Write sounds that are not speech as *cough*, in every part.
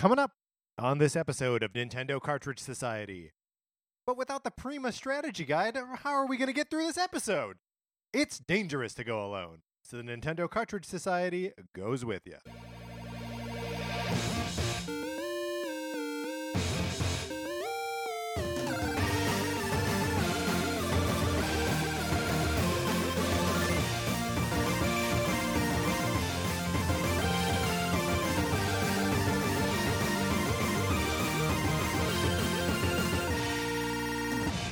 Coming up on this episode of Nintendo Cartridge Society. But without the Prima strategy guide, how are we going to get through this episode? It's dangerous to go alone. So the Nintendo Cartridge Society goes with you.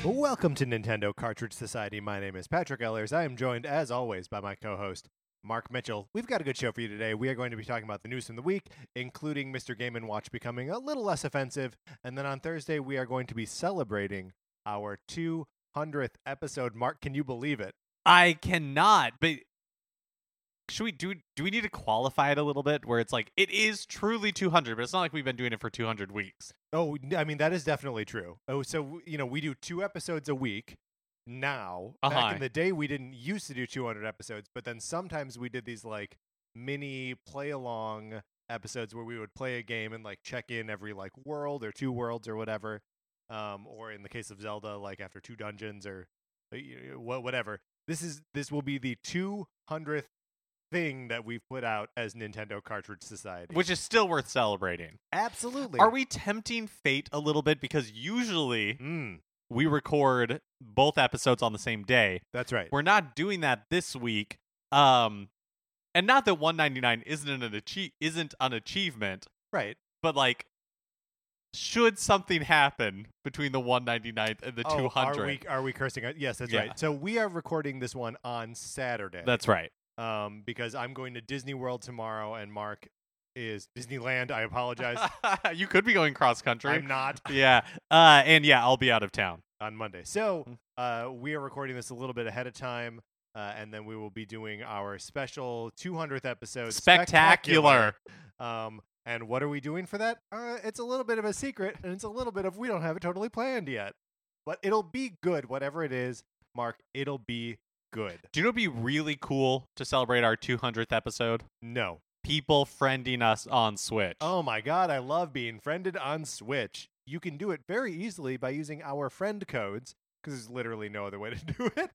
Welcome to Nintendo Cartridge Society. My name is Patrick Ellers. I am joined, as always, by my co host, Mark Mitchell. We've got a good show for you today. We are going to be talking about the news from the week, including Mr. Game & Watch becoming a little less offensive. And then on Thursday, we are going to be celebrating our 200th episode. Mark, can you believe it? I cannot. But should we do? Do we need to qualify it a little bit? Where it's like it is truly 200, but it's not like we've been doing it for 200 weeks. Oh, i mean, that is definitely true. Oh, so, you know, we do two episodes a week now. Back Uh-huh. in the day, we didn't used to do 200 episodes, but then sometimes we did these like mini play along episodes where we would play a game and like check in every like world or two worlds or whatever. Um, or in the case of Zelda, like after two dungeons or uh, y- y- wha- whatever. This is this will be the 200th thing that we've put out as Nintendo Cartridge Society. which is still worth celebrating. absolutely Are we tempting fate a little bit? Because usually Mm, we record both episodes on the same day. that's right. We're not doing that this week. Um, and not that 199 isn't an achie- isn't an achievement, Right. but like, should something happen between the 199th and the Oh, 200? Are we are we cursing? Yes, that's Yeah. right. So we are recording this one on Saturday. That's right. Um because I'm going to Disney World tomorrow and Mark is Disneyland. I apologize. *laughs* you could be going cross country. I'm not *laughs* yeah. Uh, and yeah, I'll be out of town. on Monday. So Mm. uh we are recording this a little bit ahead of time. Uh, and then we will be doing our special 200th episode Spectacular. Um, and what are we doing for that? Uh, it's a little bit of a secret, and it's a little bit of we don't have it totally planned yet. But it'll be good, whatever it is, Mark. It'll be good. Do you know be really cool to celebrate our 200th episode? No. People friending us on Switch. Oh my god, I love being friended on Switch. You can do it very easily by using our friend codes, because there's literally no other way to *laughs* do it.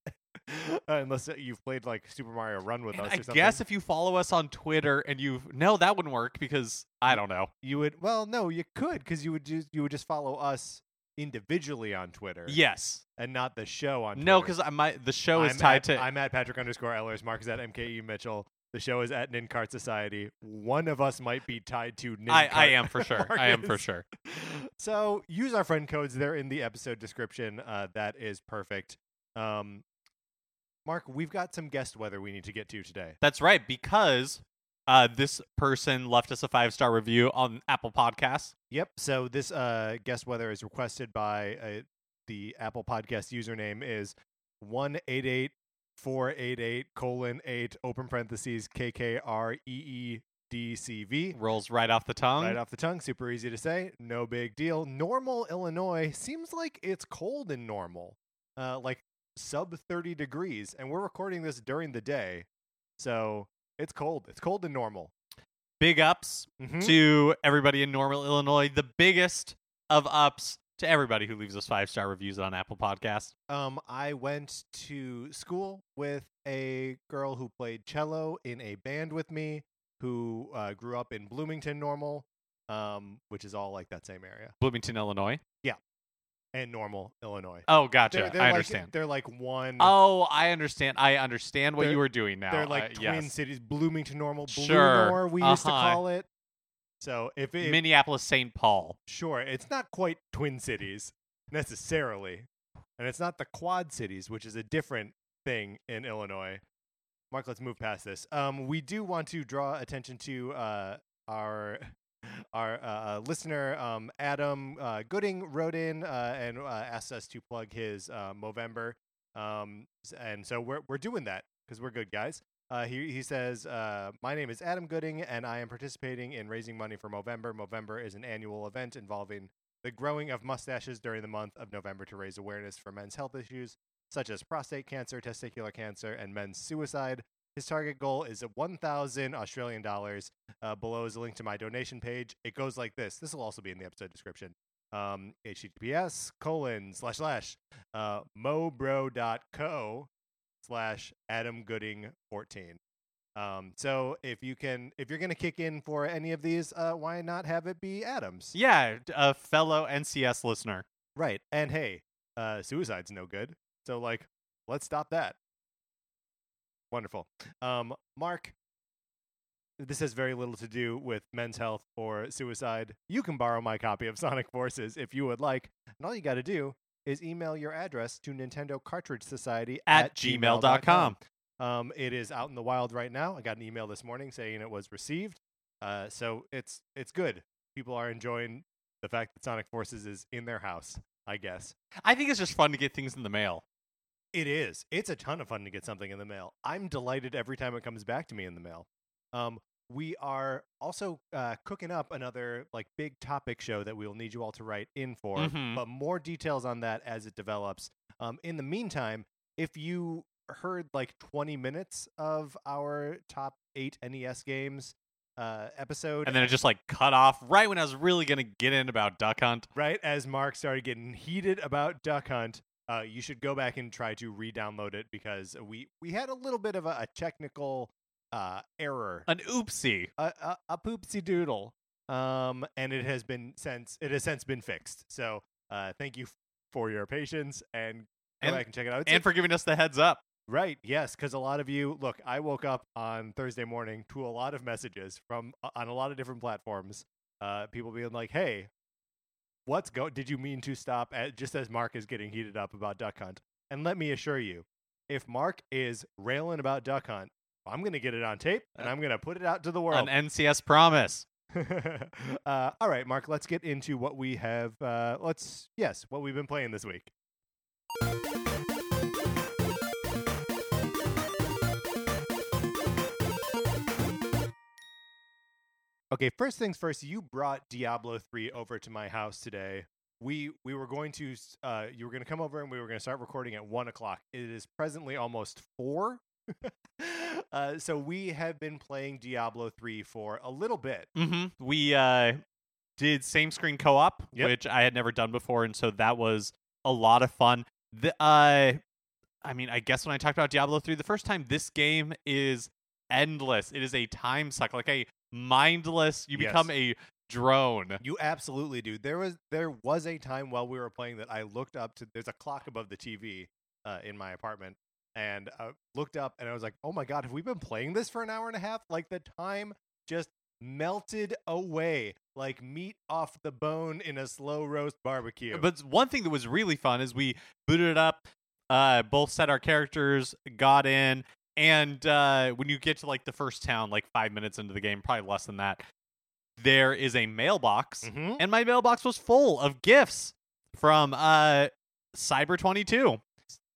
Uh, unless you've played like Super Mario Run with And us I something. guess if you follow us on Twitter and you no, that wouldn't work because I don't know. you would well, no, you could, because you would just you would just follow us individually on Twitter. Yes. And not the show on No, Twitter. because my the show is I'm tied at, to I'm at Patrick underscore Ellers. Mark is at MKE Mitchell. The show is at Nincart Society. One of us might be tied to Nincart. I, I am for sure. I am for sure. *laughs* So use our friend codes. They're in the episode description. Uh, that is perfect. Um, Mark, we've got some guest weather we need to get to today. That's right, because uh, this person left us a five star review on Apple Podcasts. Yep. So this uh, guest weather is requested by uh, the Apple Podcast username is one eight eight four eight eight colon eight open parentheses K K R E E D C V. Rolls right off the tongue. Right off the tongue, super easy to say, no big deal. Normal, Illinois seems like it's cold in normal, uh, like sub 30 degrees, and we're recording this during the day, so it's cold. It's cold in normal. Big ups Mhm. to everybody in Normal, Illinois. The biggest of ups to everybody who leaves us five star reviews on Apple Podcasts. Um, I went to school with a girl who played cello in a band with me, who uh, grew up in Bloomington, Normal, um, which is all like that same area, Bloomington, Illinois. And Normal, Illinois. Oh, gotcha. They're, they're I like, understand. They're like one. Oh, I understand. I understand what you were doing now. They're like Uh, twin yes. cities, Bloomington Normal, Sure. We used to Uh-huh. call it. So if it, Minneapolis, St. Paul. sure, it's not quite twin cities necessarily, and it's not the Quad Cities, which is a different thing in Illinois. Mark, let's move past this. Um, we do want to draw attention to uh, our our uh, listener um, Adam uh, Gooding wrote in uh, and uh, asked us to plug his uh, Movember, um, and so we're we're doing that because we're good guys. Uh, he he says, "My name is Adam Gooding, and I am participating in raising money for Movember. Movember is an annual event involving the growing of mustaches during the month of November to raise awareness for men's health issues such as prostate cancer, testicular cancer, and men's suicide. His target goal is at 1,000 Australian dollars. Uh, below is a link to my donation page. It goes like this. This will also be in the episode description. Um, HTTPS colon slash slash uh, mobro.co slash Adam Gooding 14. Um, so if you can, if you're gonna kick in for any of these, uh, why not have it be Adams? Yeah, a fellow NCS listener. Right. And hey, uh, suicide's no good. So like, let's stop that. Wonderful. Um, Mark, this has very little to do with men's health or suicide. You can borrow my copy of Sonic Forces if you would like, and all you got to do is email your address to Nintendo Cartridge Society At gmail.com. gmail.com. Um, it is out in the wild right now. I got an email this morning saying it was received. Uh, so it's it's good. People are enjoying the fact that Sonic Forces is in their house. I guess I think it's just fun to get things in the mail. It is. It's a ton of fun to get something in the mail. I'm delighted every time it comes back to me in the mail. Um, we are also uh, cooking up another like big topic show that we will need you all to write in for, Mhm. but more details on that as it develops. Um, in the meantime, if you heard like 20 minutes of our top eight NES games uh, episode, And then it just like cut off right when I was really gonna get in about Duck Hunt. right as Mark started getting heated about Duck Hunt, uh, you should go back and try to re-download it because we we had a little bit of a, a technical uh, error, An oopsie. a, a, a poopsie doodle, um, and it has been since it has since been fixed. So uh, thank you f- for your patience and go And- back and check it out. It's And for giving us the heads up. Right. Yes, because a lot of you look. I woke up on Thursday morning to a lot of messages from on a lot of different platforms. Uh, people being like, "Hey, what's go? Did you mean to stop?" At, just as Mark is getting heated up about Duck Hunt. And let me assure you, if Mark is railing about Duck Hunt, I'm gonna get it on tape and I'm gonna put it out to the world. An NCS promise. *laughs* uh, all right, Mark. Let's get into what we have. Uh, let's yes, what we've been playing this week. Okay, first things first, you brought Diablo 3 over to my house today. We we were going to uh you were gonna come over and we were gonna start recording at one o'clock. It is presently almost four. *laughs* uh so we have been playing Diablo 3 for a little bit. hmm We uh, did same screen co op, Yep. which I had never done before, and so that was a lot of fun. The uh, I mean, I guess when I talked about Diablo three the first time, this game is endless. It is a time suck, like a mindless. You Yes. become a drone. You absolutely do. There was there was a time while we were playing that I looked up to there's a clock above the TV uh, in my apartment and I looked up and I was like, "Oh my god, have we been playing this for an hour and a half?" Like the time just melted away like meat off the bone in a slow roast barbecue. But one thing that was really fun is we booted it up, uh, both set our characters, got in, and uh, when you get to like the first town, like five minutes into the game, probably less than that, there is a mailbox, Mhm. and my mailbox was full of gifts from uh, Cyber Twenty Two.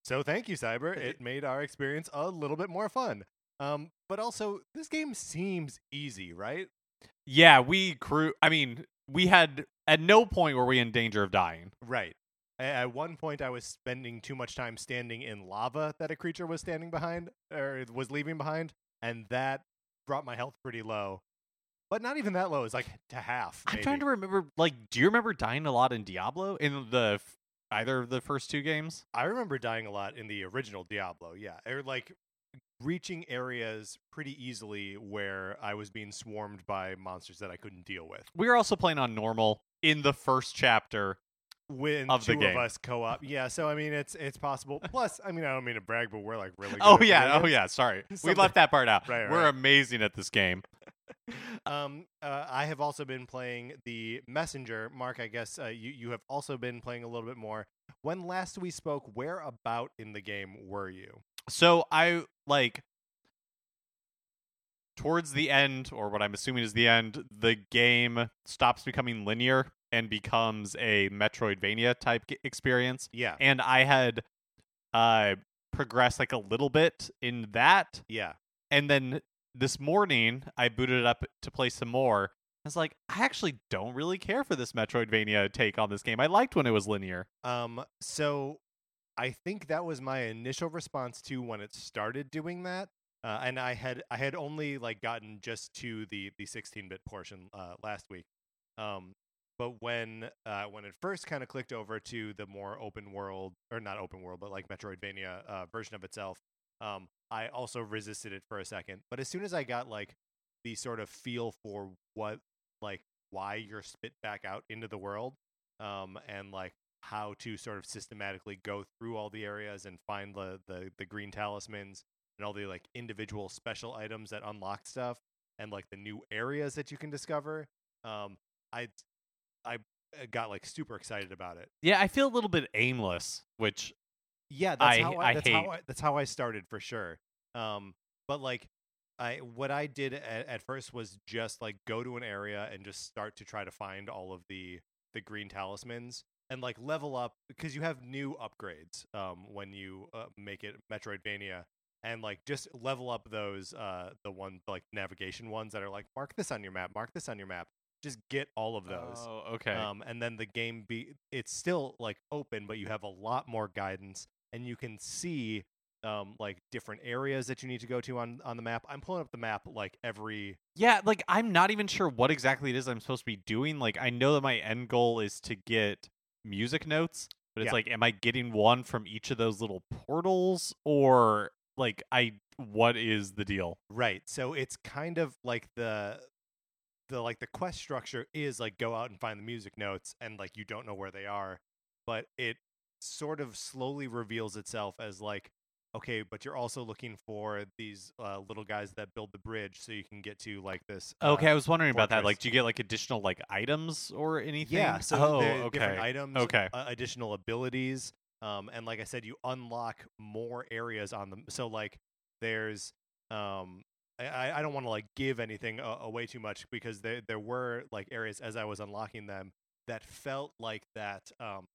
So thank you, Cyber. It made our experience a little bit more fun. Um, but also this game seems easy, right? Yeah, we crew. I mean, we had at no point were we in danger of dying. Right. At one point, I was spending too much time standing in lava that a creature was standing behind or was leaving behind, and that brought my health pretty low. But not even that low. It's like to half. I'm trying to remember. Like, do you remember dying a lot in Diablo in the f- either of the first two games? I remember dying a lot in the original Diablo. Yeah, or like reaching areas pretty easily where I was being swarmed by monsters that I couldn't deal with. We were also playing on normal in the first chapter. When Of the game. of us co-op, yeah. So I mean, it's it's possible. Plus, I mean, I don't mean to brag, but we're like really. *laughs* Good Oh yeah, oh yeah. Sorry, *laughs* we left that part out. Right, We're right. amazing at this game. *laughs* um, uh, I have also been playing the Messenger. Mark, I guess uh, you you have also been playing a little bit more. When last we spoke, where about in the game were you? So I like towards the end, or what I'm assuming is the end. The game stops becoming linear and becomes a Metroidvania type experience. Yeah, And I had uh progressed like a little bit in that yeah. And then this morning, I booted it up to play some more. I was like, I actually don't really care for this Metroidvania take on this game. I liked when it was linear. Um, so I think that was my initial response to when it started doing that. Uh, and I had I had only like gotten just to the the 16-bit portion uh, last week. Um, but when uh, when it first kind of clicked over to the more open world or not open world, but like Metroidvania uh, version of itself, um, I also resisted it for a second. But as soon as I got like the sort of feel for what like why you're spit back out into the world, um, and like how to sort of systematically go through all the areas and find the the, the green talismans and all the like individual special items that unlock stuff and like the new areas that you can discover. Um, I I uh, got like super excited about it. Yeah, I feel a little bit aimless, which Yeah, that's I- how I, I that's how hate. I, that's how I started for sure. Um, but like I what I did at, at first was just like go to an area and just start to try to find all of the the green talismans and like level up because you have new upgrades um when you uh, make it Metroidvania and like just level up those uh the one like navigation ones that are like mark this on your map, mark this on your map. Just get all of those. Oh, okay. Um, and then the game be it's still like open, but you have a lot more guidance, and you can see um like different areas that you need to go to on on the map. I'm pulling up the map like every yeah, like I'm not even sure what exactly it is I'm supposed to be doing. Like I know that my end goal is to get music notes, but it's Yeah. like am I getting one from each of those little portals or like I what is the deal? right. So it's kind of like the the like the quest structure is like go out and find the music notes, and like you don't know where they are, but it sort of slowly reveals itself as like okay but you're also looking for these uh, little guys that build the bridge so you can get to like this uh, Okay, I was wondering about that. Like do you get like additional like items or anything? Yeah, so oh, okay. different items, Okay. uh, additional abilities, um, and like I said, you unlock more areas on them. So like, there's, um, I- I, don't want to like give anything away too much because there there were like areas as I was unlocking them that felt like that. Um,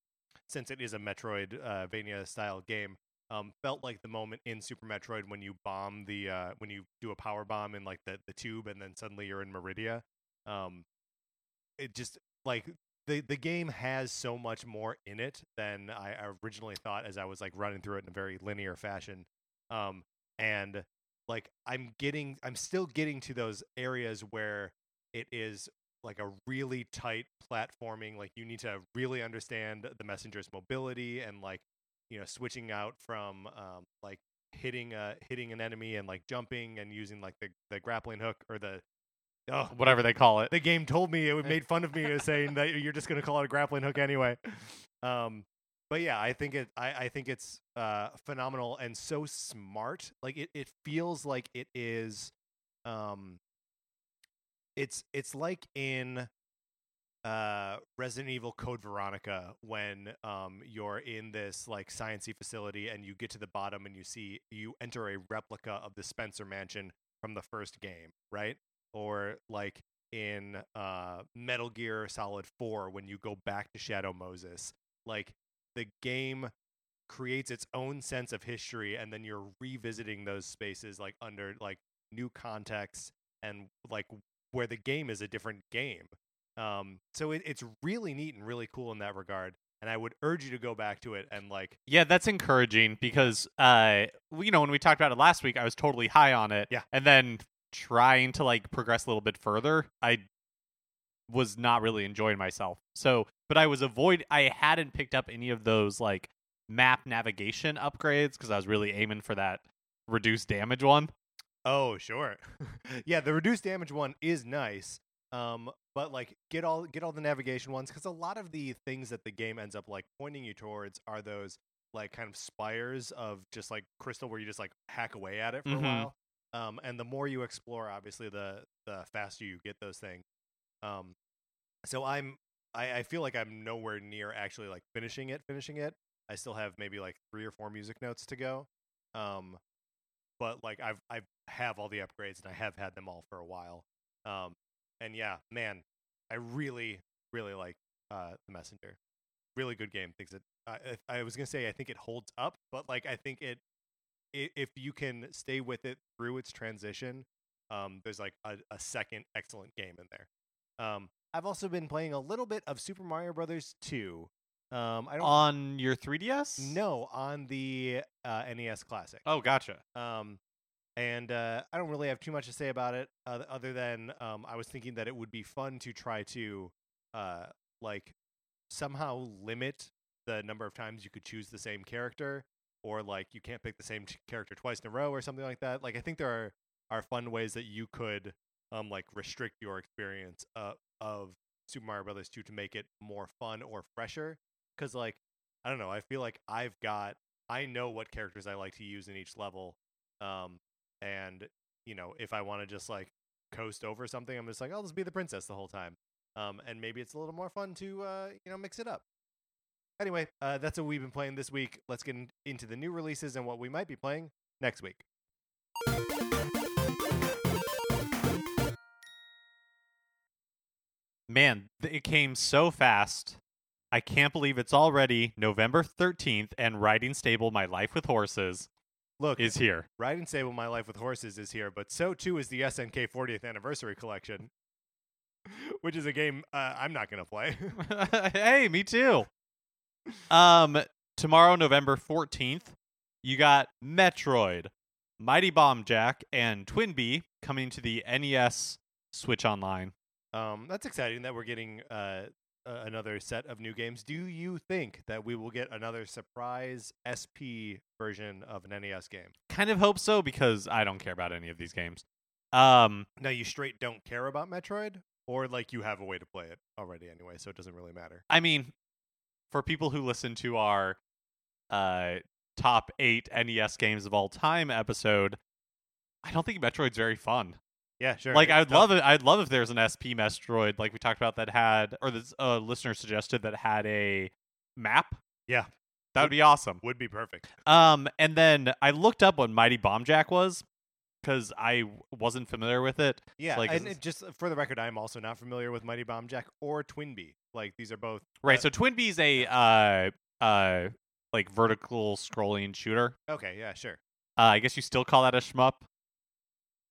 since it is a Metroid uh, Vania style game, um, felt like the moment in Super Metroid when you bomb the uh, when you do a power bomb in like the the tube and then suddenly you're in Maridia. Um, it just like the the game has so much more in it than I originally thought as I was like running through it in a very linear fashion. Um, and like I'm getting, I'm still getting to those areas where it is like a really tight platforming. Like you need to really understand the messenger's mobility and like you know switching out from um, like hitting uh hitting an enemy and like jumping and using like the the grappling hook or the oh Whatever they call it. the game told me it *laughs* made fun of me as saying that you're just going to call it a grappling hook anyway. Um, but yeah, I think it. I, I think it's uh, phenomenal and so smart. Like it, it feels like it is. Um, it's it's like in uh Resident Evil Code Veronica when um you're in this like sciency facility and you get to the bottom and you see you enter a replica of the Spencer mansion from the first game, right? Or like in uh Metal Gear Solid 4 when you go back to Shadow Moses. Like the game creates its own sense of history and then you're revisiting those spaces like under like new contexts and like where the game is a different game um so it, it's really neat and really cool in that regard and i would urge you to go back to it and like Yeah, that's encouraging because uh you know, when we talked about it last week, I was totally high on it. Yeah. And then trying to like progress a little bit further, I was not really enjoying myself. So, but I was avoid I hadn't picked up any of those like map navigation upgrades because I was really aiming for that reduced damage one. oh sure *laughs* yeah the reduced damage one is nice um but like get all get all the navigation ones because a lot of the things that the game ends up like pointing you towards are those like kind of spires of just like crystal where you just like hack away at it for Mhm. a while um and the more you explore obviously the the faster you get those things um so i'm I, I feel like i'm nowhere near actually like finishing it finishing it. I still have maybe like three or four music notes to go um but like i've i have all the upgrades and i have had them all for a while um and yeah man i really really like uh the messenger. Really good game thinks it I I i was gonna say i think it holds up but like i think it if you can stay with it through its transition um there's like a, a second excellent game in there. Um i've also been playing a little bit of super mario brothers 2 um i don't On your 3DS? No, on the uh nes classic Oh, gotcha. um and uh, I don't really have too much to say about it, uh, other than um, I was thinking that it would be fun to try to uh, like somehow limit the number of times you could choose the same character, or like you can't pick the same ch- character twice in a row, or something like that. Like I think there are are fun ways that you could um like restrict your experience uh, of Super Mario Brothers 2 to make it more fun or fresher. Because like I don't know, I feel like I've got I know what characters I like to use in each level, um, and you know if I want to just like coast over something, I'm just like I'll just be the princess the whole time. Um, and maybe it's a little more fun to uh, you know mix it up. Anyway, uh, that's what we've been playing this week. Let's get in- into the new releases and what we might be playing next week. Man, it came so fast. I can't believe it's already November 13th and Riding Stable My Life with Horses Look, is here. Riding Stable My Life with Horses is here, but so too is the SNK 40th Anniversary Collection, *laughs* which is a game uh, I'm not going to play. *laughs* hey, me too. Um, tomorrow, November 14th, you got Metroid, Mighty Bomb Jack, and Twin Twinbee coming to the NES Switch Online. Um, that's exciting that we're getting uh, another set of new games. Do you think that we will get another surprise SP version of an NES game? Kind of hope so because I don't care about any of these games. Um, Now, you straight don't care about Metroid? Or like you have a way to play it already anyway, so it doesn't really matter. I mean, for people who listen to our uh top eight NES games of all time episode, I don't think Metroid's very fun. Yeah, sure. like I'd love it. I'd love if there's an SP Metroid, like we talked about, that had or this uh, listener suggested that had a map. Yeah. that would be awesome. Would be perfect. Um, and then I looked up what Mighty Bomb Jack was because I wasn't familiar with it. Yeah, like, and it just for the record, I'm also not familiar with Mighty Bomb Jack or Twinbee. Like these are both Right. uh, So Twinbee's a uh uh like vertical scrolling shooter. okay. Yeah, sure. Uh, I guess you still call that a shmup.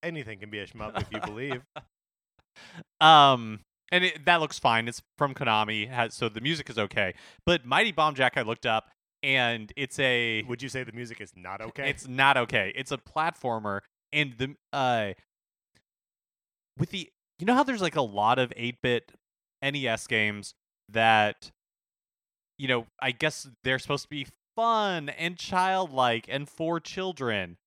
Anything can be a shmup if you believe. *laughs* Um, and it, that looks fine. It's from Konami, has, so the music is okay. But Mighty Bomb Jack, I looked up, and it's a Would you say the music is not okay? It's not okay. It's a platformer, and the uh, with the you know how there's like a lot of eight bit NES games that you know I guess they're supposed to be fun and childlike and for children,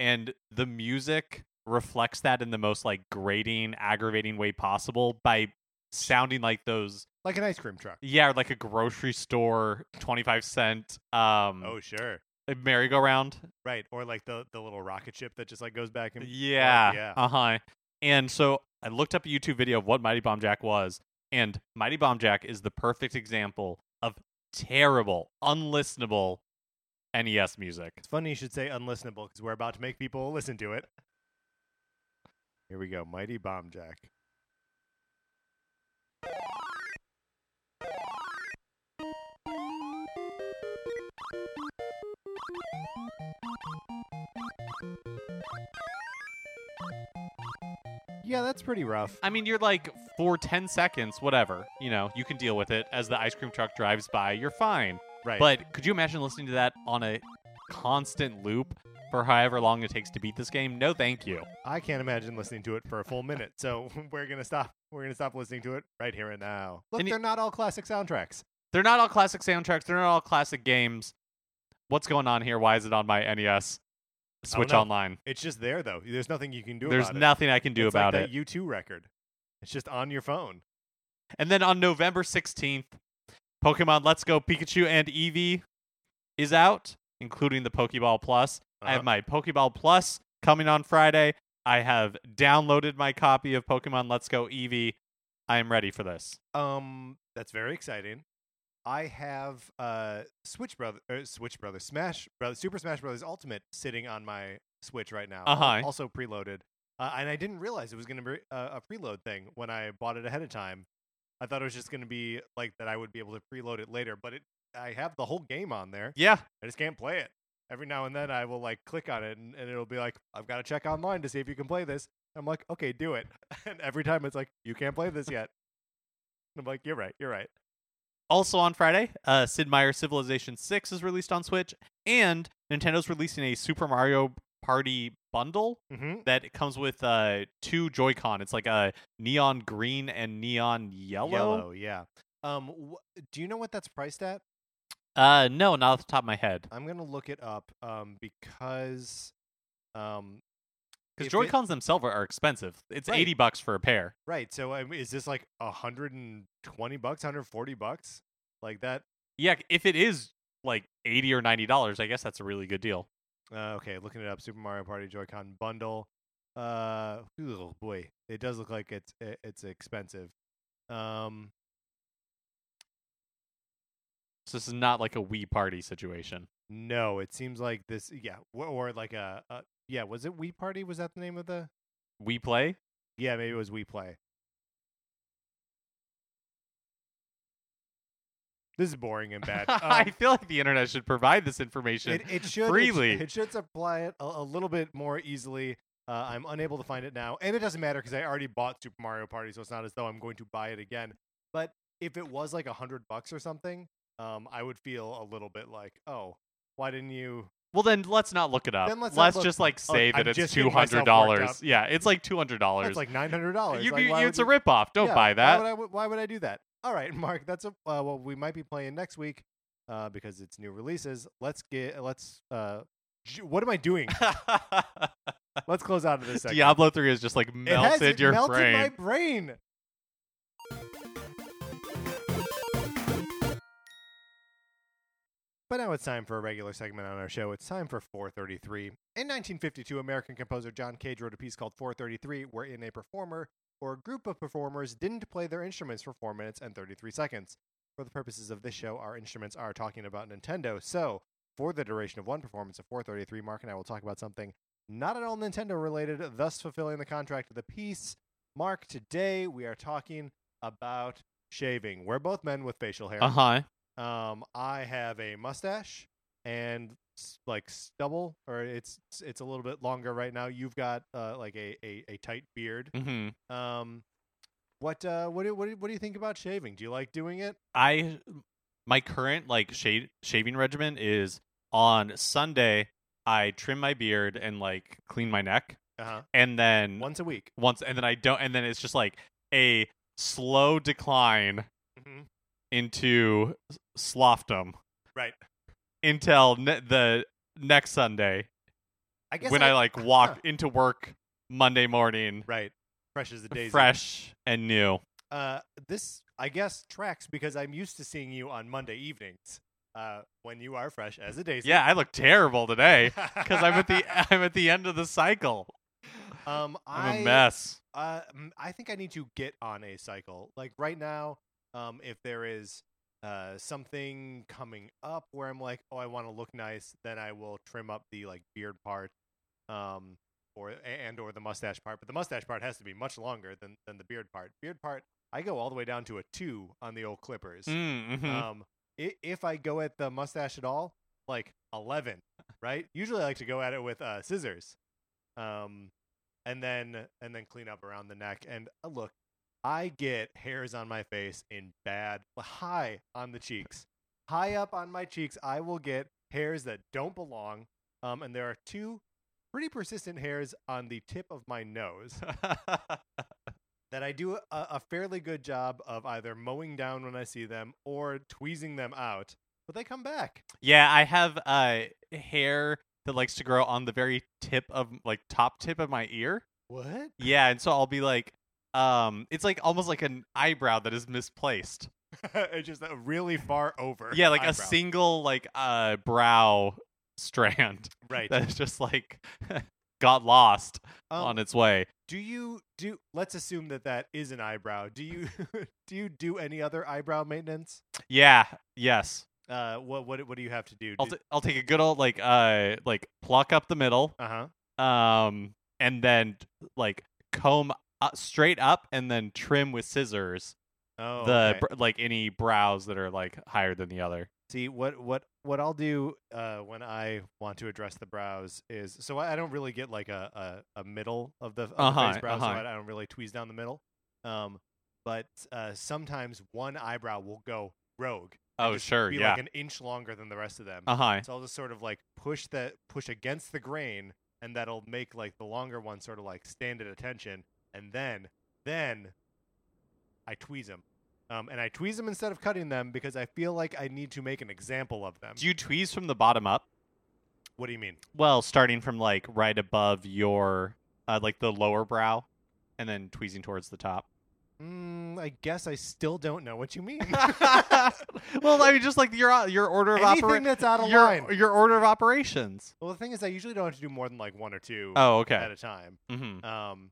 and the music reflects that in the most like grating, aggravating way possible by sounding like those like an ice cream truck. yeah like a grocery store 25 cent um Oh, sure. merry-go-round Right, or like the the little rocket ship that just like goes back and Yeah. yeah. Uh huh. And so I looked up a YouTube video of what Mighty Bomb Jack was, and Mighty Bomb Jack is the perfect example of terrible, unlistenable NES music. It's funny you should say unlistenable because we're about to make people listen to it. Here we go, Mighty Bomb Jack. Yeah, that's pretty rough. I mean, you're like, for 10 seconds, whatever, you know, you can deal with it as the ice cream truck drives by, you're fine. Right. But could you imagine listening to that on a constant loop for however long it takes to beat this game? No, thank you. I can't imagine listening to it for a full minute. So *laughs* we're gonna stop. We're gonna stop listening to it right here and now. Look, And they're not all classic soundtracks. They're not all classic soundtracks, they're not all classic games. What's going on here? Why is it on my NES Switch. Online? It's just there though. There's nothing you can do There's about it. nothing I can do it's about like it. that U2 record. It's just on your phone. And then on November 16th, Pokemon Let's Go Pikachu and Eevee is out, including the Pokeball Plus. I Uh-huh. have my Pokeball Plus coming on Friday. I have downloaded my copy of Pokemon Let's Go Eevee. I am ready for this. Um, that's very exciting. I have uh Switch Brother, uh, Switch Brothers, Smash Brothers, Super Smash Brothers Ultimate sitting on my Switch right now. Uh-huh. Also preloaded, uh, and I didn't realize it was going to be a, a preload thing when I bought it ahead of time. I thought it was just going to be like that. I would be able to preload it later, but it I have the whole game on there. Yeah. I just can't play it. Every now and then I will like click on it and, and it'll be like, I've got to check online to see if you can play this. I'm like, okay, do it. *laughs* And every time it's like, you can't play this yet. I'm like, you're right, you're right. Also on Friday, uh, Sid Meier's Civilization 6 is released on Switch, and Nintendo's releasing a Super Mario Party bundle Mm-hmm. that comes with uh two Joy-Con. It's like a neon green and neon yellow. Yellow, yeah. Um, wh- do you know what that's priced at? Uh, no, not off the top of my head. I'm gonna look it up. Um, because, um, Because if it- Joy-Cons themselves are, are expensive. It's Right. eighty bucks for a pair. right. So, I mean, is this like a hundred and twenty bucks, hundred forty bucks, like that? Yeah, if it is like eighty or ninety dollars, I guess that's a really good deal. Uh, okay, looking it up. Super Mario Party Joy-Con bundle. Uh, oh boy, it does look like it's i- it's expensive. Um, So this is not like a Wii Party situation. no, it seems like this. Yeah, or, or like a, a yeah. Was it Wii Party? Was that the name of the? Wii Play. Yeah, maybe it was Wii Play. This is boring and bad. *laughs* I Um, feel like the internet should provide this information. it, it should it freely. It, should supply it a, a little bit more easily. Uh, I'm unable to find it now, and it doesn't matter because I already bought Super Mario Party, so it's not as though I'm going to buy it again. But if it was like a hundred bucks or something, um, I would feel a little bit like, oh, why didn't you? well, then let's not look it up. Then let's let's look- just like Oh, say I'm that it's just two hundred dollars. Yeah, it's like two hundred dollars. It's like nine hundred dollars. you, like, you- it's a you- ripoff. Don't Yeah, buy that. Why would, I, why would I do that? All right, *laughs* Mark. That's a uh, well. We might be playing next week uh, because it's new releases. Let's get. Let's. Uh, j- what am I doing? *laughs* Let's close out of this. Segment. Diablo three is just like It has- melted it your melted brain. Melted my brain. But now it's time for a regular segment on our show. It's time for 433. In 1952, American composer John Cage wrote a piece called 433, wherein a performer or a group of performers didn't play their instruments for 4 minutes and 33 seconds. For the purposes of this show, our instruments are talking about Nintendo. So, for the duration of one performance of 433, Mark and I will talk about something not at all Nintendo related, thus fulfilling the contract of the piece. Mark, today we are talking about shaving. We're both men with facial hair. Uh huh. Um, I have a mustache and like stubble, or it's it's a little bit longer right now. You've got uh, like a, a, a tight beard. hmm Um, what uh what do, what do, what do you think about shaving? Do you like doing it? I my current like shade shaving regimen is on Sunday I trim my beard and like clean my neck, Uh huh. and then Once a week. once and then I don't, and then it's just like a slow decline hmm into s- sloughdom Right. until ne- the next Sunday I guess when I, like *coughs* walk into work Monday morning right. Fresh as a daisy. fresh and new. Uh, this I guess tracks because I'm used to seeing you on Monday evenings. Uh, when you are fresh as a daisy. Yeah, I look terrible today *laughs* because I'm at the *laughs* I'm at the end of the cycle. um, I'm a mess. Uh, I think I need to get on a cycle. Like right now, um, if there is uh something coming up where I'm like, oh, I want to look nice, then I will trim up the like beard part, um, or and or the mustache part. But the mustache part has to be much longer than than the beard part. Beard part, I go all the way down to a two on the old clippers. Mm, mhm. Um, i- if I go at the mustache at all, like eleven, right? Usually, I like to go at it with uh, scissors, um, and then and then clean up around the neck. And uh, look, I get hairs on my face in bad, high on the cheeks, high up on my cheeks. I will get hairs that don't belong. Um, and there are two pretty persistent hairs on the tip of my nose *laughs* that I do a, a fairly good job of either mowing down when I see them or tweezing them out, but they come back. yeah, I have uh hair that likes to grow on the very tip of like top tip of my ear. What? Yeah, and so I'll be like, um, it's like almost like an eyebrow that is misplaced. *laughs* it's just really far over. Yeah, like a single like uh brow strand *laughs* right. that is just like *laughs* got lost Um, on its way. do you do? Let's assume that that is an eyebrow. Do you do you do any other eyebrow maintenance? Yeah, yes. Uh, what what what do you have to do? I'll t- I'll take a good old like uh like pluck up the middle, uh huh. um, and then like comb uh, straight up and then trim with scissors Oh, the okay. br- like any brows that are like higher than the other. See what what what I'll do uh, when I want to address the brows is so I, I don't really get like a, a, a middle of the, of the Uh-huh, face brow, uh-huh. I, I don't really tweeze down the middle. Um, but uh, sometimes one eyebrow will go rogue. Oh, sure, be yeah. like an inch longer than the rest of them. Uh huh. So I'll just sort of like push that push against the grain and that'll make like the longer one sort of like stand at attention, and then then I tweeze them. Um, and I tweeze them instead of cutting them because I feel like I need to make an example of them. Do you tweeze from the bottom up? What do you mean? Well, starting from like right above your uh, like the lower brow, and then tweezing towards the top. Mm, I guess I still don't know what you mean. *laughs* *laughs* well, I mean, just like your uh, your order of Anything that's out of your, line. Your order of operations. Well, the thing is, I usually don't have to do more than like one or two Oh, at okay. a time. hmm Um,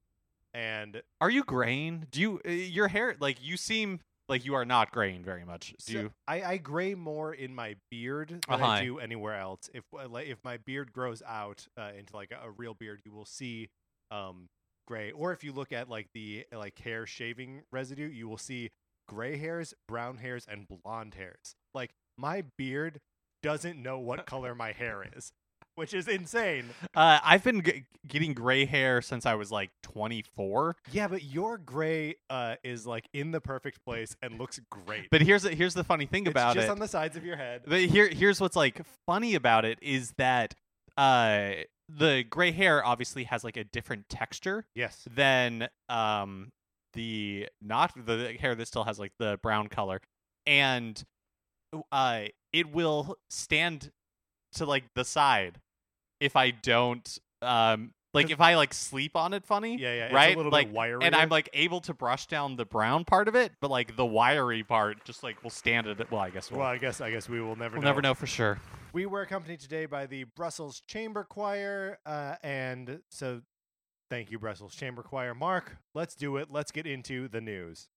and Are you graying? Do you uh, your hair like you seem like you are not graying very much? Do so you? I, I gray more in my beard than Uh-huh. I do anywhere else. If uh, like if my beard grows out uh, into like a, a real beard, you will see um gray. Or if you look at like the like hair shaving residue, you will see gray hairs, brown hairs, and blonde hairs. Like my beard doesn't know what *laughs* color my hair is, which is insane. Uh, I've been g- getting gray hair since I was like 24. Yeah, but your gray uh, is like in the perfect place and looks great. But here's the, here's the funny thing it's about just it. Just on the sides of your head. The, here here's what's like funny about it is that uh the gray hair obviously has like a different texture Yes. than um the not the hair that still has like the brown color and uh it will stand to like the side if I don't um like if I like sleep on it funny Yeah, yeah. It's right a little like bit wiry. and I'm like able to brush down the brown part of it but like the wiry part just like will stand at it well I guess we'll, well, I guess I guess we will never we'll know. never know for sure We were accompanied today by the Brussels Chamber Choir, uh, and so thank you, Brussels Chamber Choir. Mark, let's do it. Let's get into the news.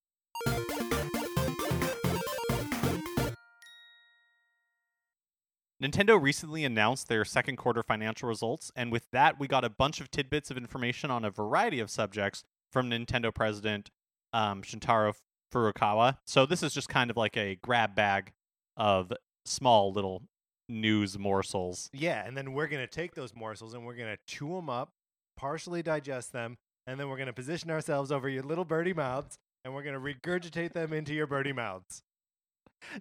Nintendo recently announced their second quarter financial results, and with that, we got a bunch of tidbits of information on a variety of subjects from Nintendo president um, Shuntaro Furukawa. So, this is just kind of like a grab bag of small little news morsels. Yeah, and then we're gonna take those morsels and we're gonna chew them up, partially digest them, and then we're gonna position ourselves over your little birdie mouths, and we're gonna regurgitate them into your birdie mouths.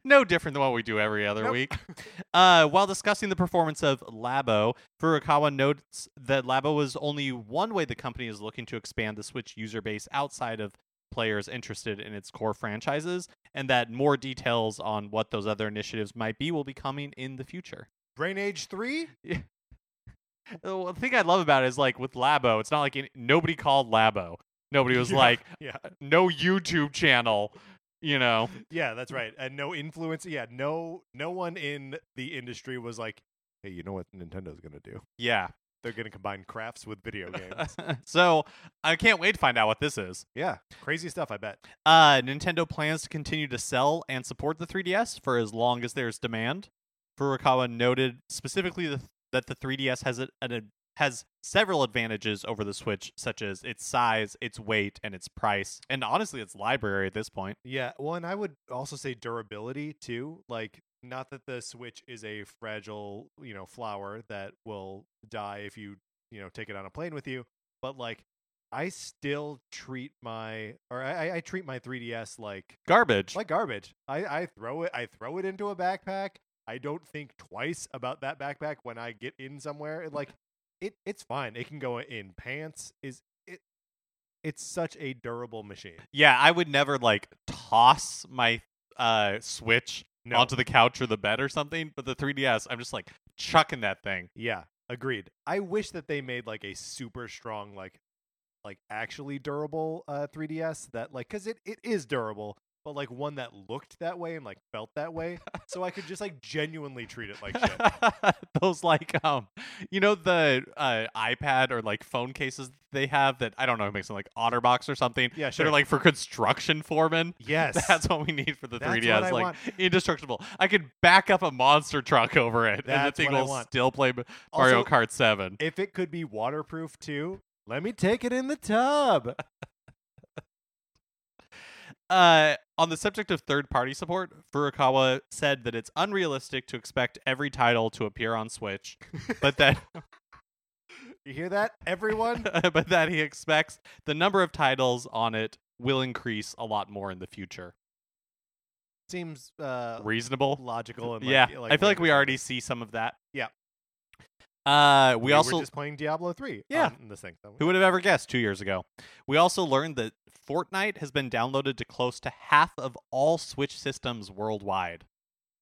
No different than what we do every other Nope. week. *laughs* Uh, while discussing the performance of Labo, Furukawa notes that Labo was only one way the company is looking to expand the Switch user base outside of players interested in its core franchises, and that more details on what those other initiatives might be will be coming in the future. Brain Age Three. *laughs* The thing I love about it is like with Labo, it's not like any- nobody called Labo. Nobody was *laughs* Yeah, like, yeah, no YouTube channel, you know. yeah, that's right. And no influence. Yeah, no, no one in the industry was like, hey, you know what Nintendo's gonna do? Yeah. They're gonna combine crafts with video games. *laughs* so I can't wait to find out what this is. yeah, crazy stuff. I bet. Uh, Nintendo plans to continue to sell and support the 3DS for as long as there's demand. Furukawa noted specifically the, that the 3DS has a, an, has several advantages over the Switch, such as its size, its weight, and its price, and honestly, its library at this point. Yeah, well, and I would also say durability too. Like, not that the Switch is a fragile, you know, flower that will die if you, you know, take it on a plane with you, but like, I still treat my, or I, I- treat my 3DS like Garbage. like garbage. I, I throw it, I throw it into a backpack. I don't think twice about that backpack when I get in somewhere. Like, it, it's fine. It can go in pants. Is it? It's such a durable machine. yeah, I would never like toss my uh Switch No. onto the couch or the bed or something, but the 3DS, I'm just like chucking that thing. Yeah, agreed. I wish that they made like a super strong, like, like actually durable uh 3DS that like, cause it, it is durable, but like one that looked that way and like felt that way, so I could just like genuinely treat it like shit. *laughs* Those like um you know the uh iPad or like phone cases they have that I don't know, it makes them like Otterbox or something. Yeah, That sure. are like for construction foremen. *laughs* Yes, That's what we need for the That's 3DS. I like want. indestructible. I could back up a monster truck over it, and the thing will still play Mario Also- Kart 7. if it could be waterproof too. Let me take it in the tub. *laughs* Uh, on the subject of third-party support, Furukawa said that it's unrealistic to expect every title to appear on Switch, *laughs* but that You hear that, everyone? *laughs* but that he expects the number of titles on it will increase a lot more in the future. Seems uh, Reasonable. logical and like, yeah, like I feel like we already see some of that. Yeah. Uh, we, were also just playing Diablo three. Yeah. on this thing. Who would have ever guessed two years ago? We also learned that Fortnite has been downloaded to close to half of all Switch systems worldwide.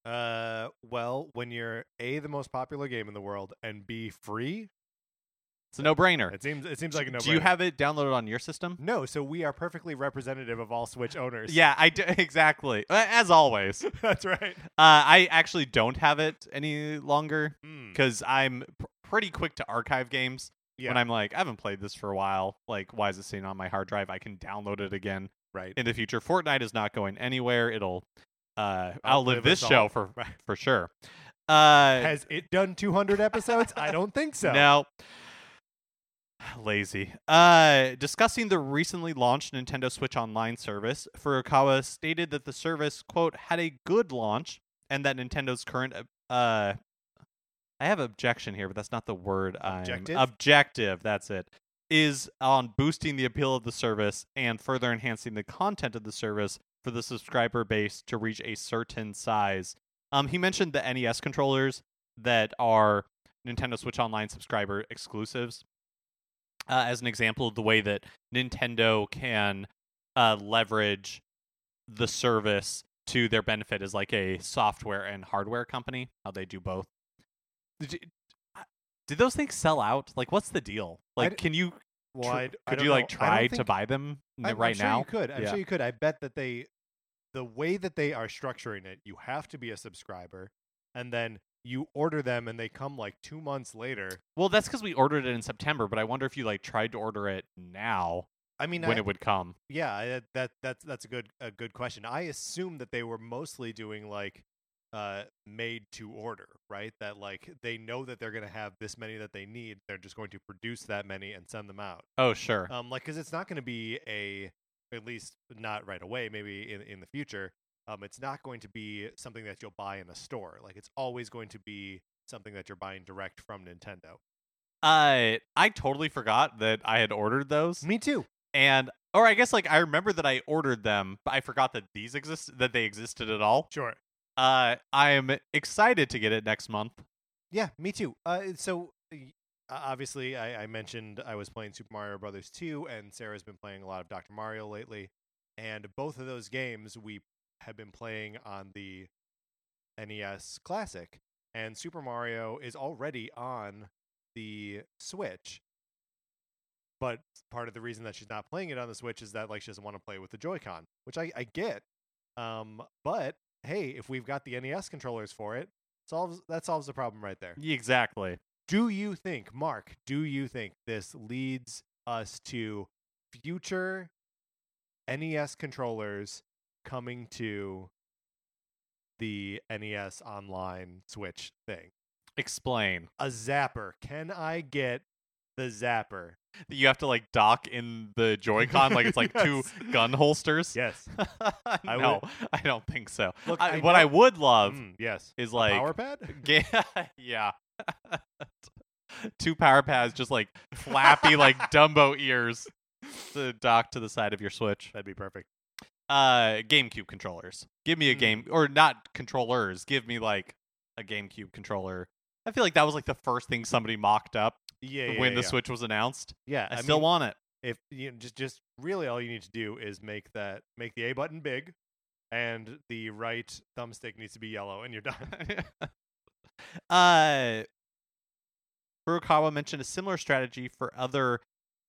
Uh, well, when you're a the most popular game in the world and b free, It's a no-brainer. it seems it seems like a no. Brainer. Do you have it downloaded on your system? No, so we are perfectly representative of all Switch owners. Yeah, I do, *laughs* exactly. Uh, As always, uh, *laughs* that's right. I actually don't have it any longer Mm, because I'm pr- pretty quick to archive games. Yeah, When I'm like, I haven't played this for a while. Like, why is it sitting on my hard drive? I can download it again right. in the future. Fortnite is not going anywhere. It'll uh, Outlive this show all. for *laughs* for sure. Uh, Has it done 200 episodes? I don't think so. No. *sighs* Lazy. Uh, discussing the recently launched Nintendo Switch Online service, Furukawa stated that the service, quote, had a good launch and that Nintendo's current, uh, I have objection here, but that's not the word. I'm- Objective? Objective, that's it. Is on boosting the appeal of the service and further enhancing the content of the service for the subscriber base to reach a certain size. Um, he mentioned the NES controllers that are Nintendo Switch Online subscriber exclusives. Uh, as an example of the way that Nintendo can uh, leverage the service to their benefit as like a software and hardware company, how they do both. Did, you- did those things sell out? Like, what's the deal? Like, d- can you Well, tr- I, I could you like know. I don't try to buy them I'm, right I'm sure now? you could. I'm Yeah. sure you could. I bet that they, the way that they are structuring it, you have to be a subscriber, and then you order them, and they come like two months later. Well, that's because we ordered it in September, but I wonder if you like tried to order it now I mean, when I, it would come. yeah, that that's that's a good a good question. I assume that they were mostly doing like uh made to order, right? That like they know that they're going to have this many that they need. They're just going to produce that many and send them out. Oh, sure. um like because it's not going to be a at least not right away maybe in in the future um it's not going to be something that you'll buy in a store like it's always going to be something that you're buying direct from nintendo Uh, I totally forgot that I had ordered those, me too and or I guess like I remember that I ordered them, but I forgot that these exist that they existed at all. sure Uh, I am excited to get it next month. yeah me too uh so obviously I, I mentioned i was playing super mario brothers 2 and sarah's been playing a lot of dr mario lately and both of those games we have been playing on the nes classic and super mario is already on the switch but part of the reason that she's not playing it on the switch is that like she doesn't want to play with the joy-con which i, I get um but hey if we've got the nes controllers for it solves that solves the problem right there Exactly. do you think mark do you think this leads us to future nes controllers coming to the nes online switch thing Explain. a zapper can i get the zapper *laughs* That you have to like dock in the Joy-Con like it's like *laughs* two gun holsters. yes *laughs* I no, I don't think so. Look, I, I what I would love Mm, yes is A like power pad Ga- yeah. Two power pads, just like flappy, like Dumbo ears to dock to the side of your Switch. that'd be perfect Uh, GameCube controllers. Give me a Mm. game, or not controllers. Give me like a GameCube controller. I feel like that was like the first thing somebody mocked up yeah, yeah when yeah, the yeah. Switch was announced. yeah I, I still mean, want it. if you know, just just really all you need to do is make that make the A button big and the right thumbstick needs to be yellow and you're done. *laughs* uh, Furukawa mentioned a similar strategy for other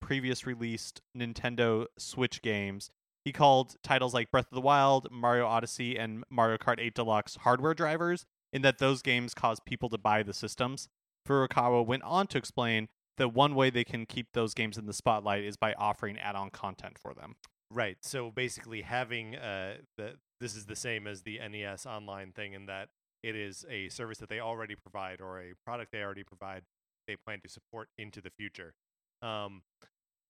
previous released Nintendo Switch games. He called titles like Breath of the Wild, Mario Odyssey, and Mario Kart 8 Deluxe hardware drivers, in that those games cause people to buy the systems. Furukawa went on to explain that one way they can keep those games in the spotlight is by offering add-on content for them. right. So basically having uh the this is the same as the NES online thing in that it is a service that they already provide or a product they already provide they plan to support into the future. Um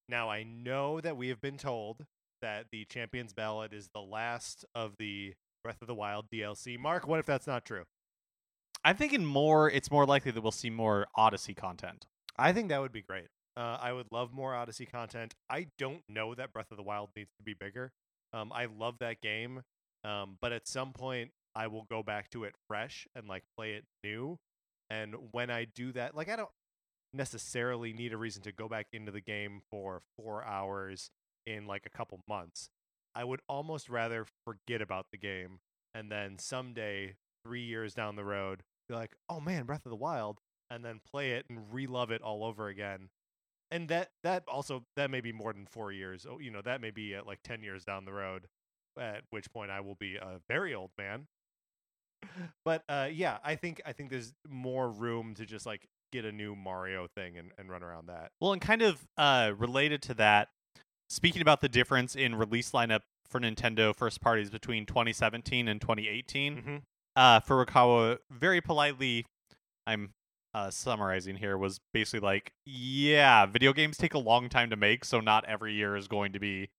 now I know that we have been told that the Champions Ballad is the last of the Breath of the Wild DLC. Mark, what if that's not true? I'm thinking more. It's more likely that we'll see more Odyssey content. I think that would be great. Uh, I would love more Odyssey content. I don't know that Breath of the Wild needs to be bigger. Um, I love that game, um, but at some point I will go back to it fresh and like play it new. And when I do that, like I don't, necessarily need a reason to go back into the game for four hours in like a couple months. I would almost rather forget about the game and then someday, three years down the road, be like, oh man, Breath of the Wild, and then play it and re-love it all over again. And that that also that may be more than four years. Oh, you know, that may be at like ten years down the road, at which point I will be a very old man. *laughs* But uh, yeah, I think I think there's more room to just like get a new Mario thing and, and run around that. Well, and kind of uh, related to that, speaking about the difference in release lineup for Nintendo first parties between 2017 and 2018, Mm-hmm. Uh, Furukawa very politely, I'm uh, summarizing here, was basically like, yeah, video games take a long time to make, so not every year is going to be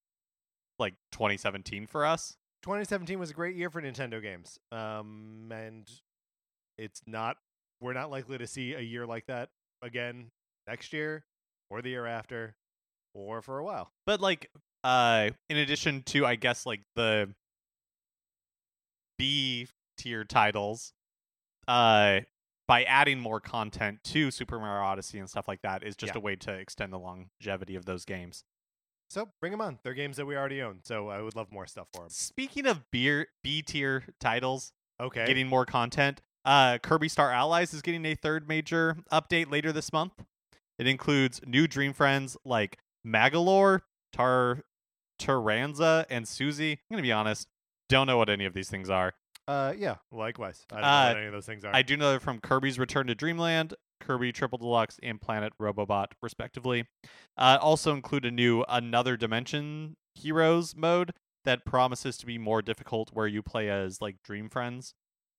like 2017 for us. 2017 was a great year for Nintendo games. Um, and it's not we're not likely to see a year like that again next year or the year after or for a while. But like, uh, in addition to, I guess, like the B tier titles, uh, by adding more content to Super Mario Odyssey and stuff like that is just Yeah. a way to extend the longevity of those games. So bring them on. They're games that we already own. So I would love more stuff for them. Speaking of beer B tier titles, Okay. getting more content. Uh, Kirby Star Allies is getting a third major update later this month. It includes new Dream Friends like Magolor, Tar, Taranza, and Susie. I'm gonna be honest, don't know what any of these things are. Uh, yeah. Likewise. I don't know Uh, what any of those things are. I do know they're from Kirby's Return to Dreamland, Kirby Triple Deluxe, and Planet Robobot, respectively. Uh, also include a new Another Dimension Heroes mode that promises to be more difficult, where you play as like Dream Friends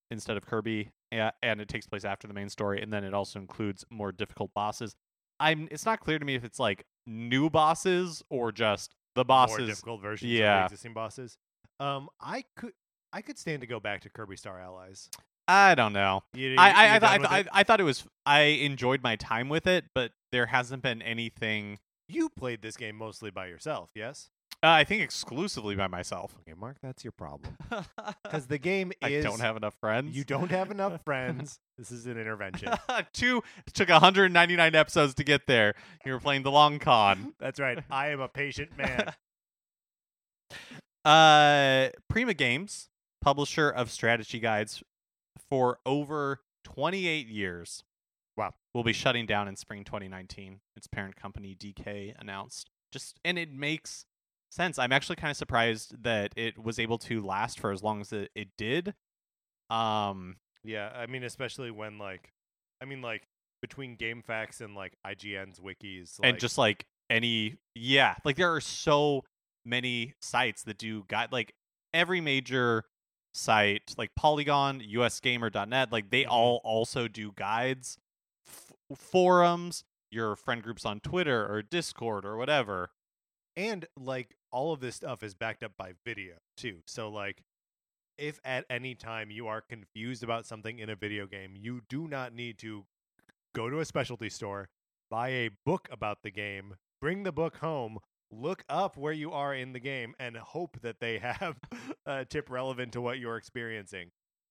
instead of Kirby, a- and it takes place after the main story. And then it also includes more difficult bosses. I'm. It's not clear to me if it's like new bosses or just the bosses. more bosses. difficult versions yeah. of the existing bosses. Um, I could I could stand to go back to Kirby Star Allies. I don't know. You, I you- I I, I, th- I I thought it was I enjoyed my time with it, but there hasn't been anything. you played this game mostly by yourself, yes? Uh, I think exclusively by myself. Okay, Mark, that's your problem. *laughs* Because the game I don't have enough friends. you don't have enough *laughs* friends. this is an intervention. *laughs* Two it took 199 episodes to get there. You were playing the long con. That's right. I am a patient man. Uh, Prima Games, publisher of strategy guides for over 28 years. Wow. Will be shutting down in spring 2019. Its parent company DK announced. Just and it makes sense. I'm actually kind of surprised that it was able to last for as long as it, it did. Um, yeah, I mean, especially when like, I mean, like between GameFAQs and like IGN's wikis, and just like any yeah like there are so many sites that do guide like every major site like polygon usgamer.net like they Mhm. all also do guides f- forums your friend groups on twitter or discord or whatever and like all of this stuff is backed up by video too. So like, if at any time you are confused about something in a video game, you do not need to go to a specialty store, buy a book about the game, bring the book home, look up where you are in the game, and hope that they have *laughs* a tip relevant to what you're experiencing.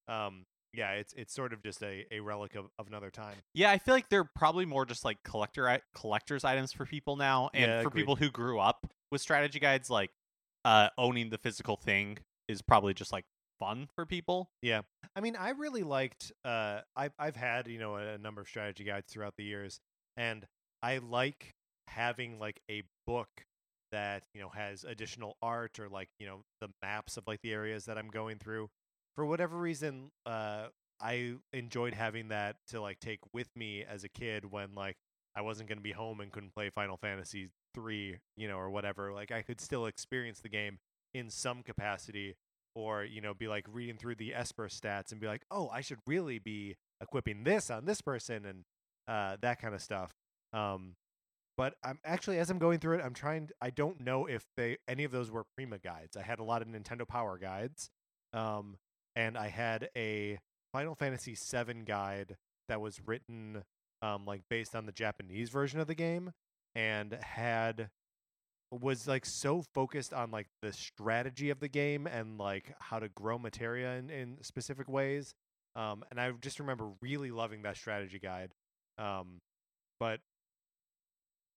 Um, yeah, it's it's sort of just a, a relic of, of another time. yeah i feel like they're probably more just like collector i- collectors items for people now and Yeah, for agreed. people who grew up with strategy guides like uh owning the physical thing is probably just like fun for people Yeah, I mean, I really liked. Uh, I've I've had you know a, number of strategy guides throughout the years, and I like having like a book that you know has additional art or like you know the maps of like the areas that I'm going through. For whatever reason, uh, I enjoyed having that to like take with me as a kid when like I wasn't going to be home and couldn't play Final Fantasy three, you know, or whatever. Like I could still experience the game in some capacity or you know be like reading through the esper stats and be like oh i should really be equipping this on this person and uh, that kind of stuff um, but i'm actually as i'm going through it i'm trying i don't know if they any of those were prima guides i had a lot of nintendo power guides um, and i had a final fantasy VII guide that was written um, like based on the japanese version of the game and had was like so focused on like the strategy of the game and like how to grow materia in, in specific ways. Um, and I just remember really loving that strategy guide. Um, but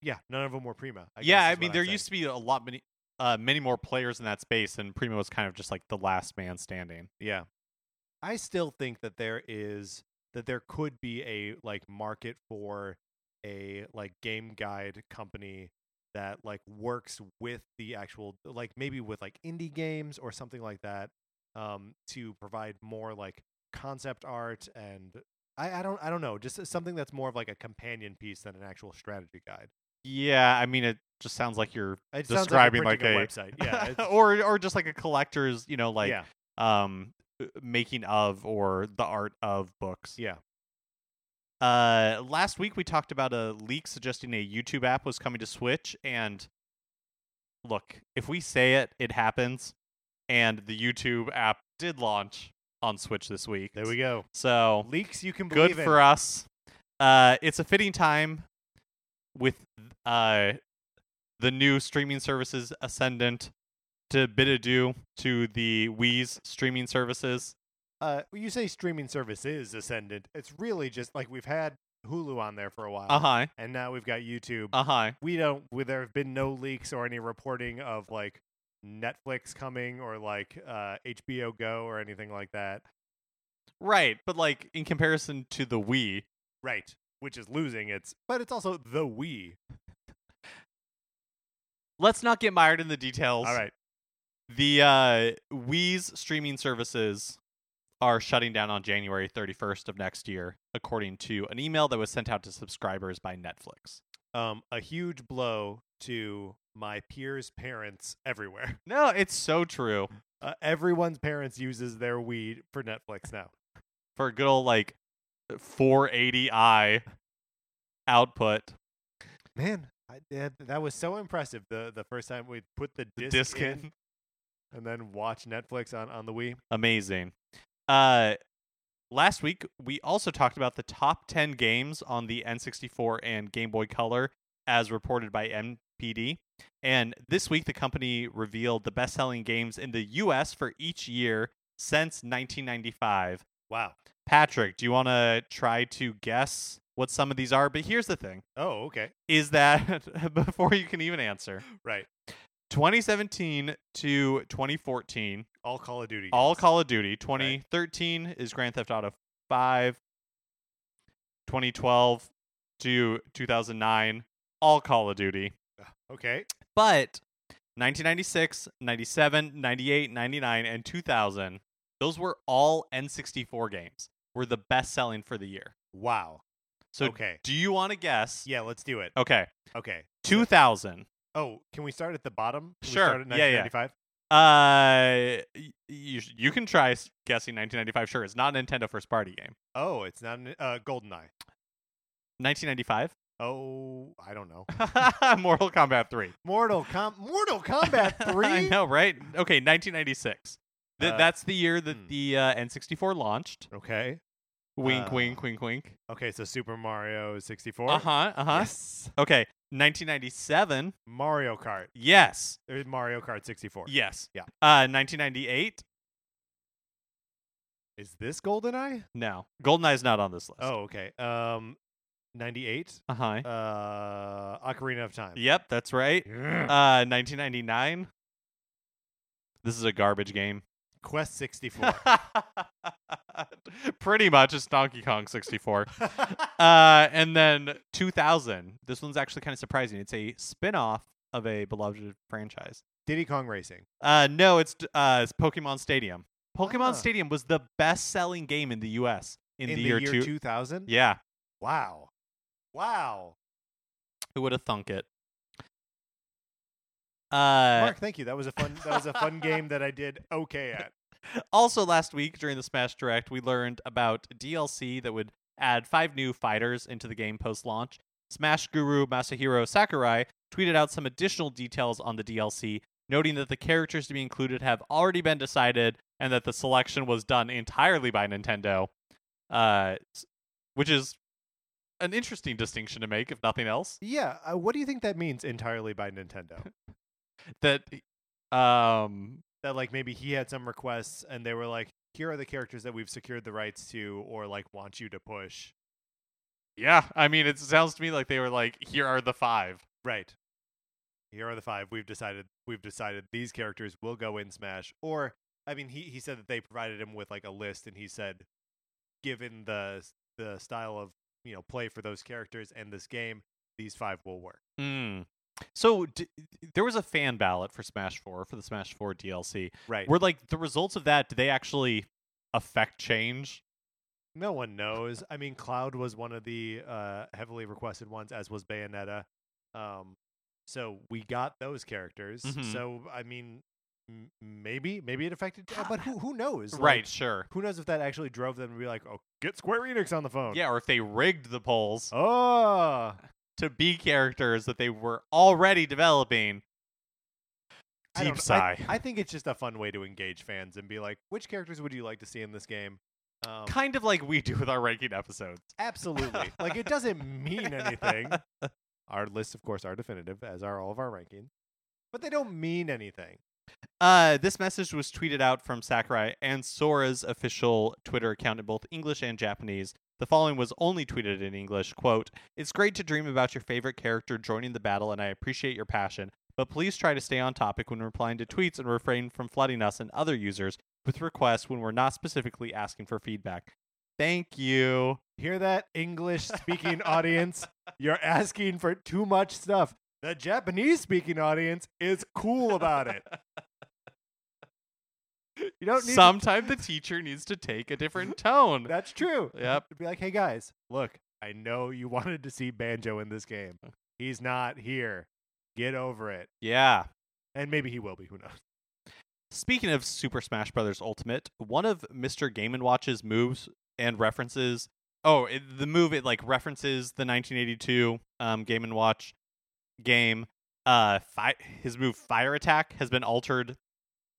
Yeah, none of them were Prima. I yeah, I mean there used to be a lot many uh many more players in that space and Prima was kind of just like the last man standing. Yeah. I still think that there is that there could be a like market for a like game guide company that like works with the actual like maybe with like indie games or something like that um to provide more like concept art and I, I don't I don't know just something that's more of like a companion piece than an actual strategy guide. Yeah, I mean it just sounds like you're It describing like, like a, a, website. *laughs* Yeah. or or just like a collector's, you know, like yeah. um uh, making of or the art of books. Yeah. Uh last week we talked about a leak suggesting a YouTube app was coming to Switch and look, if we say it, it happens and the YouTube app did launch on Switch this week. There we go. So, Leaks you can believe good believe for in. us. Uh it's a fitting time with uh the new streaming services ascendant to bid adieu to the Wii's streaming services. Uh, you say streaming service is ascendant, it's really just like we've had Hulu on there for a while, Uh-huh. and now we've got YouTube. Uh-huh. we don't. We, there have been no leaks or any reporting of like Netflix coming or like uh, HBO Go or anything like that. Right, but like in comparison to the Wii, Right, which is losing its, but it's also the Wii. let's not get mired in the details. All right, The uh Wii's streaming services are shutting down on January 31st of next year, according to an email that was sent out to subscribers by Netflix. um, a huge blow to my peers' parents everywhere. *laughs* No, it's so true. Uh, everyone's parents uses their Wii for Netflix now. For a good old like 480i output. Man, I, that, that was so impressive. The the first time we put the The disc, disc in, in. and then watch Netflix on on the Wii. Amazing. Uh last week we also talked about the top 10 games on the N64 and Game Boy Color as reported by NPD. And this week the company revealed the best-selling games in the US for each year since 1995. Wow. Patrick, do you want to try to guess what some of these are? But here's the thing. Oh, okay. Is that *laughs* before you can even answer. Right. 2017 to 2014 All Call of Duty. all. Call of Duty. 2013 is Grand Theft Auto 5. 2012 to 2009, all Call of Duty. Okay. But 1996, 97, 98, 99, and 2000, those were all N64 games. Were the best selling for the year. Wow. So okay. do you want to guess? Yeah, let's do it. Okay. Okay. 2000. Oh, can we start at the bottom? Can Sure. We start at Yeah, yeah. 1995? Uh, you, you can try guessing 1995. Sure, it's not a Nintendo first party game. Oh, it's not an, uh, GoldenEye. 1995. Oh, I don't know. *laughs* Mortal Kombat 3. Mortal Com Mortal Kombat 3? *laughs* I know, right? Okay, 1996. Th- Uh, that's the year that hmm. the uh, N64 launched. Okay. Wink, Uh, wink, wink, wink. Okay, so Super Mario 64. Uh huh. Uh huh. Yes. Okay, 1997. Mario Kart. Yes. There's Mario Kart 64. Yes. Yeah. Uh, 1998. Is this GoldenEye? No, GoldenEye's not on this list. Oh, okay. Um, 98. Uh huh. Uh, Ocarina of Time. Yep, that's right. Yeah. Uh, 1999. This is a garbage game. Quest 64. *laughs* Pretty much, it's Donkey Kong 64. *laughs* Uh, and then 2000. This one's actually kind of surprising. It's a spin-off of a beloved franchise. Diddy Kong Racing. Uh, no, it's uh, it's Pokemon Stadium. Pokemon Ah. Stadium was the best-selling game in the U.S. in, In the, the year, year two. 2000? Yeah, Wow. Wow. who would have thunk it? Uh, Mark, thank you. That was a fun that was a fun game that I did okay at. *laughs* also, last week during the Smash Direct, we learned about DLC that would add five new fighters into the game post launch. Smash guru Masahiro Sakurai tweeted out some additional details on the DLC, noting that the characters to be included have already been decided and that the selection was done entirely by Nintendo, uh, which is an interesting distinction to make, if nothing else. Yeah, uh, what do you think that means entirely by Nintendo? *laughs* That, um, that like maybe he had some requests and they were like, here are the characters that we've secured the rights to or like want you to push. yeah, I mean, it sounds to me like they were like, here are the five. Right. Here are the five. We've decided we've decided these characters will go in Smash. Or I mean he he said that they provided him with like a list and he said given the the style of, you know, play for those characters and this game, these five will work. Hmm. So d- there was a fan ballot for Smash 4 for the Smash 4 DLC. Right. Were like the results of that? Did they actually affect change? No one knows. I mean, Cloud was one of the uh, heavily requested ones, as was Bayonetta. Um, so we got those characters. Mhm. So I mean, m- maybe maybe it affected, uh, but who who knows? Like, right. Sure. Who knows if that actually drove them to be like, oh, get Square Enix on the phone. Yeah. Or if they rigged the polls Oh, to be characters that they were already developing. Deep don't- sigh. I, I think it's just a fun way to engage fans and be like, which characters would you like to see in this game? Um, kind of like we do with our ranking episodes. absolutely. *laughs* like it doesn't mean anything. Our lists, of course, are definitive, as are all of our rankings, but they don't mean anything. Uh, this message was tweeted out from Sakurai and Sora's official Twitter account in both English and Japanese. The following was only tweeted in English. Quote, It's great to dream about your favorite character joining the battle, and I appreciate your passion, but please try to stay on topic when replying to tweets and refrain from flooding us and other users with requests when we're not specifically asking for feedback. Thank you. Hear that, English speaking audience? You're asking for too much stuff. The Japanese speaking audience is cool about it. *laughs* You don't need to- Sometimes the teacher needs to take a different tone. That's true. Yep. Be like, hey guys, look, I know you wanted to see Banjo in this game. He's not here. Get over it. Yeah. And maybe he will be. Who knows? Speaking of Super Smash Bros. Ultimate, one of Mr. Game and Watch's moves and references. Oh, it, the move it like references the 1982 um, Game and Watch game. Uh, fi- his move Fire Attack has been altered,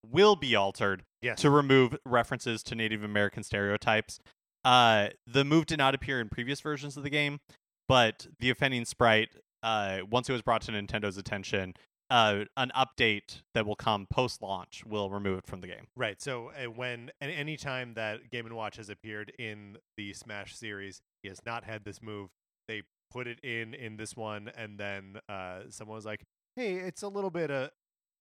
will be altered Yes. to remove references to Native American stereotypes. Uh, the move did not appear in previous versions of the game, but the offending sprite, uh, once it was brought to Nintendo's attention, uh, an update that will come post launch will remove it from the game. Right. So uh, when and any time that Game and Watch has appeared in the Smash series, he has not had this move. They put it in in this one, and then uh, someone was like, "Hey, it's a little bit uh,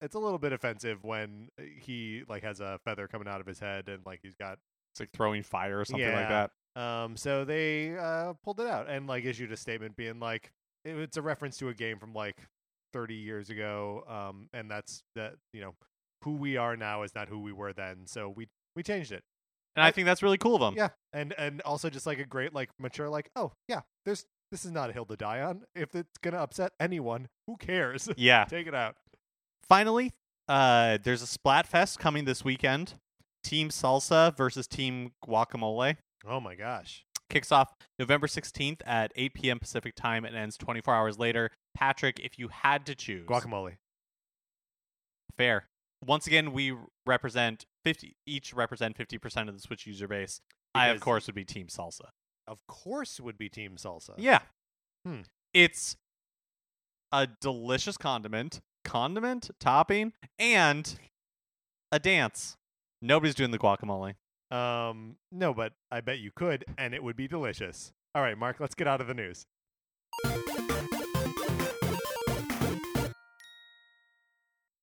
it's a little bit offensive when he like has a feather coming out of his head and like he's got It's like throwing fire or something like that. Um, so they uh, pulled it out and like issued a statement being like, it- it's a reference to a game from like 30 years ago. Um, and that's that you know who we are now is not who we were then. So we we changed it. And I I- think that's really cool of them. Yeah, and and also just like a great like mature like, oh yeah, there's this is not a hill to die on. If it's gonna upset anyone, who cares? Yeah. *laughs* Take it out. Finally, uh, there's a Splatfest coming this weekend. Team Salsa versus Team Guacamole. Oh my gosh. kicks off November 16th at 8 p.m. Pacific time and ends 24 hours later. Patrick, if you had to choose, Guacamole. fair. Once again, we represent 50, each represent 50% of the Switch user base. I, of course, would be Team Salsa. Of course would be Team Salsa. Yeah. Hmm. It's a delicious condiment, condiment, topping, and a dance. Nobody's doing the guacamole. Um, no, but I bet you could, and it would be delicious. All right, Mark, let's get out of the news.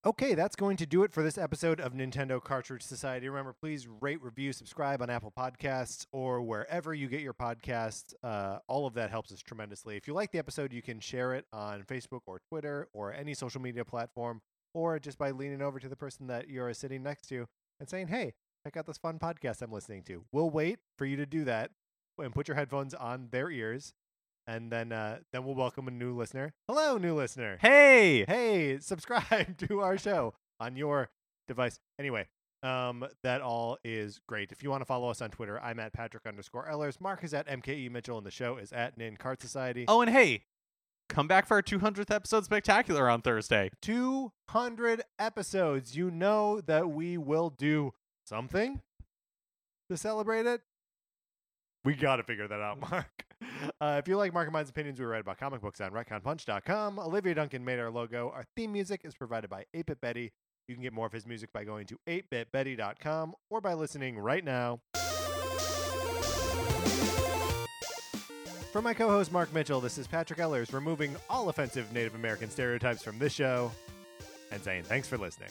Okay, that's going to do it for this episode of Nintendo Cartridge Society. Remember, please rate, review, subscribe on Apple Podcasts or wherever you get your podcasts. Uh, all of that helps us tremendously. If you like the episode, you can share it on Facebook or Twitter or any social media platform, or just by leaning over to the person that you're sitting next to and saying, hey, check out this fun podcast I'm listening to. We'll wait for you to do that and put your headphones on their ears, and then uh, then we'll welcome a new listener. Hello, new listener. Hey! Hey, *laughs* subscribe to our show on your device. Anyway, um, that all is great. If you want to follow us on Twitter, I'm at Patrick underscore Ellers. Mark is at MKE Mitchell, and the show is at Nin Cart Society. Oh, and hey, come back for our 200th episode spectacular on Thursday. 200 episodes. You know that we will do something to celebrate it. We got to figure that out, *laughs* Mark. Uh, if you like Mark and Mine's opinions, we write about comic books on retconpunch.com. Olivia Duncan made our logo. Our theme music is provided by 8-Bit Betty. You can get more of his music by going to 8bitbetty.com or by listening right now. For my co host Mark Mitchell, this is Patrick Ellers removing all offensive Native American stereotypes from this show and saying thanks for listening.